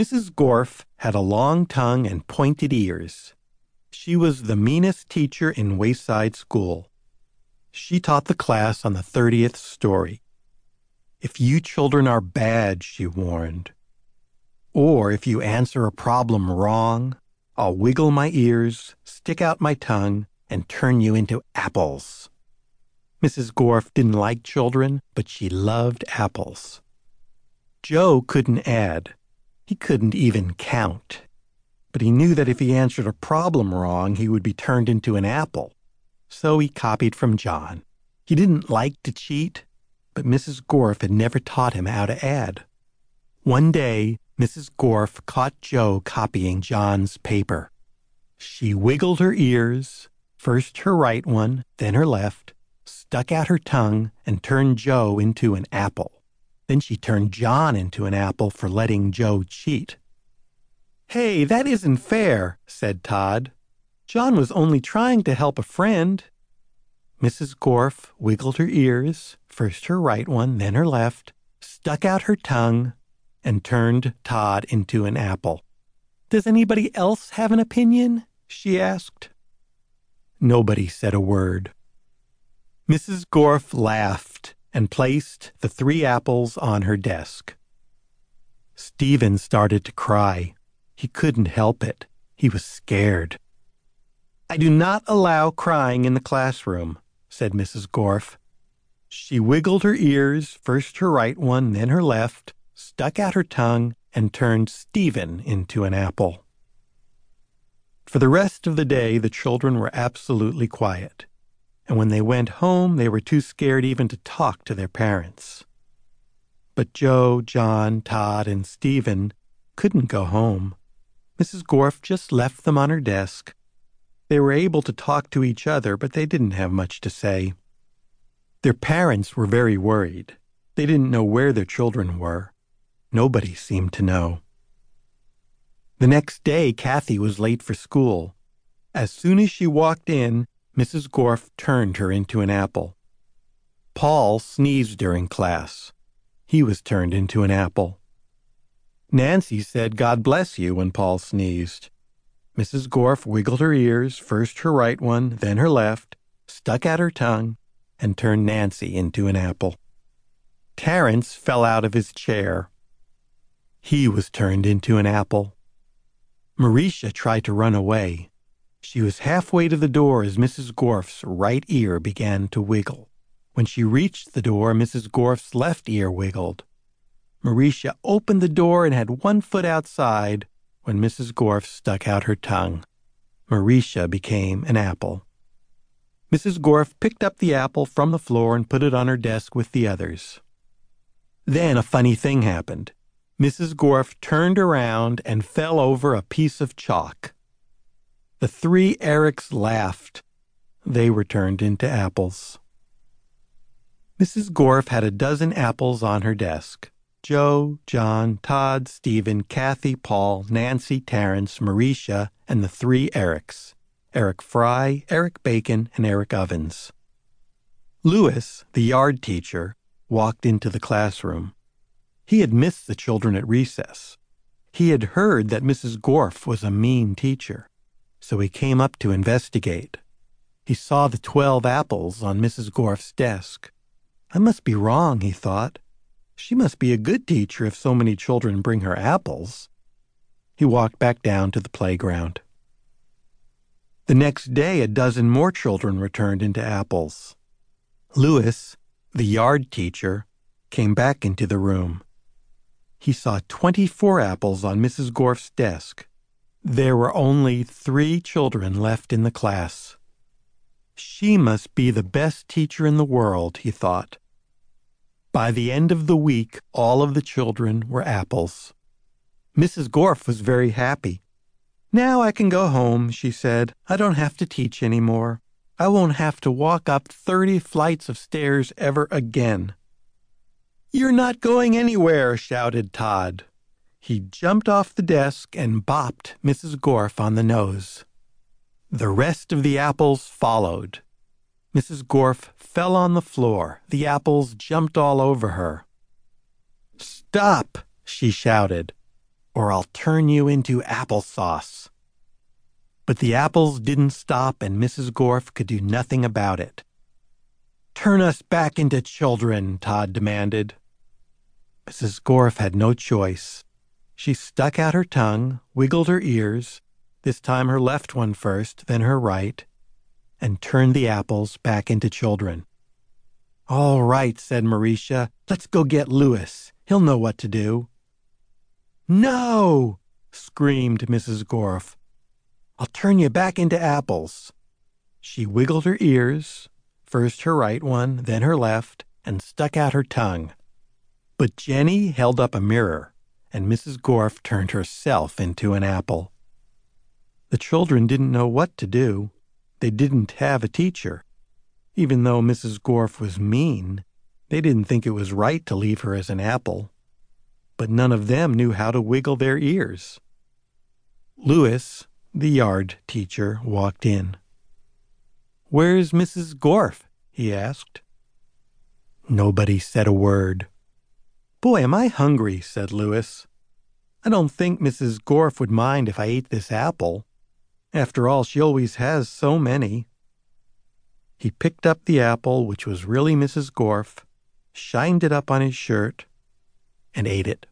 Mrs. Gorf had a long tongue and pointed ears. She was the meanest teacher in Wayside School. She taught the class on the 30th story. If you children are bad, she warned, or if you answer a problem wrong, I'll wiggle my ears, stick out my tongue, and turn you into apples. Mrs. Gorf didn't like children, but she loved apples. Joe couldn't add. He couldn't even count. But he knew that if he answered a problem wrong, he would be turned into an apple. So he copied from John. He didn't like to cheat, but Mrs. Gorf had never taught him how to add. One day, Mrs. Gorf caught Joe copying John's paper. She wiggled her ears, first her right one, then her left, stuck out her tongue, and turned Joe into an apple. Then she turned John into an apple for letting Joe cheat. Hey, that isn't fair, said Todd. John was only trying to help a friend. Mrs. Gorf wiggled her ears, first her right one, then her left, stuck out her tongue, and turned Todd into an apple. Does anybody else have an opinion? she asked. Nobody said a word. Mrs. Gorf laughed and placed the three apples on her desk. Stephen started to cry. He couldn't help it. He was scared. I do not allow crying in the classroom, said Mrs. Gorf. She wiggled her ears, first her right one, then her left, stuck out her tongue, and turned Stephen into an apple. For the rest of the day, the children were absolutely quiet, and when they went home, they were too scared even to talk to their parents. But Joe, John, Todd, and Stephen couldn't go home. Mrs. Gorf just left them on her desk. They were able to talk to each other, but they didn't have much to say. Their parents were very worried. They didn't know where their children were. Nobody seemed to know. The next day, Kathy was late for school. As soon as she walked in, Mrs. Gorf turned her into an apple. Paul sneezed during class. He was turned into an apple. Nancy said, God bless you, when Paul sneezed. Mrs. Gorf wiggled her ears, first her right one, then her left, stuck out her tongue, and turned Nancy into an apple. Terence fell out of his chair. He was turned into an apple. Maurecia tried to run away. She was halfway to the door as Mrs. Gorf's right ear began to wiggle. When she reached the door, Mrs. Gorf's left ear wiggled. Maurecia opened the door and had one foot outside when Mrs. Gorf stuck out her tongue. Maurecia became an apple. Mrs. Gorf picked up the apple from the floor and put it on her desk with the others. Then a funny thing happened. Mrs. Gorf turned around and fell over a piece of chalk. The three Erics laughed. They were turned into apples. Mrs. Gorf had a dozen apples on her desk. Joe, John, Todd, Stephen, Kathy, Paul, Nancy, Terence, Maurecia, and the three Erics Eric Fry, Eric Bacon, and Eric Ovens. Louis, the yard teacher, walked into the classroom. He had missed the children at recess. He had heard that Mrs. Gorf was a mean teacher, so he came up to investigate. He saw the twelve apples on Mrs. Gorf's desk. I must be wrong, he thought. She must be a good teacher if so many children bring her apples. He walked back down to the playground. The next day, a dozen more children returned into apples. Louis, the yard teacher, came back into the room he saw 24 apples on Mrs. Gorf's desk. There were only three children left in the class. She must be the best teacher in the world, he thought. By the end of the week, all of the children were apples. Mrs. Gorf was very happy. Now I can go home, she said. I don't have to teach any more. I won't have to walk up 30 flights of stairs ever again. You're not going anywhere, shouted Todd. He jumped off the desk and bopped Mrs. Gorf on the nose. The rest of the apples followed. Mrs. Gorf fell on the floor. The apples jumped all over her. Stop, she shouted. or I'll turn you into applesauce. But the apples didn't stop, and Mrs. Gorf could do nothing about it. Turn us back into children, Todd demanded. Mrs. Gorf had no choice. She stuck out her tongue, wiggled her ears, this time her left one first, then her right, and turned the apples back into children. All right, said Maurecia. Let's go get Louis. He'll know what to do. No! screamed Mrs. Gorf. I'll turn you back into apples. She wiggled her ears, first her right one, then her left, and stuck out her tongue. But Jenny held up a mirror, and Mrs. Gorf turned herself into an apple. The children didn't know what to do. They didn't have a teacher. Even though Mrs. Gorf was mean, they didn't think it was right to leave her as an apple. But none of them knew how to wiggle their ears. Louis, the yard teacher walked in. Where's Mrs. Gorf? he asked. Nobody said a word. Boy, am I hungry, said Louis. I don't think Mrs. Gorf would mind if I ate this apple. After all, she always has so many. He picked up the apple, which was really Mrs. Gorf, shined it up on his shirt, and ate it.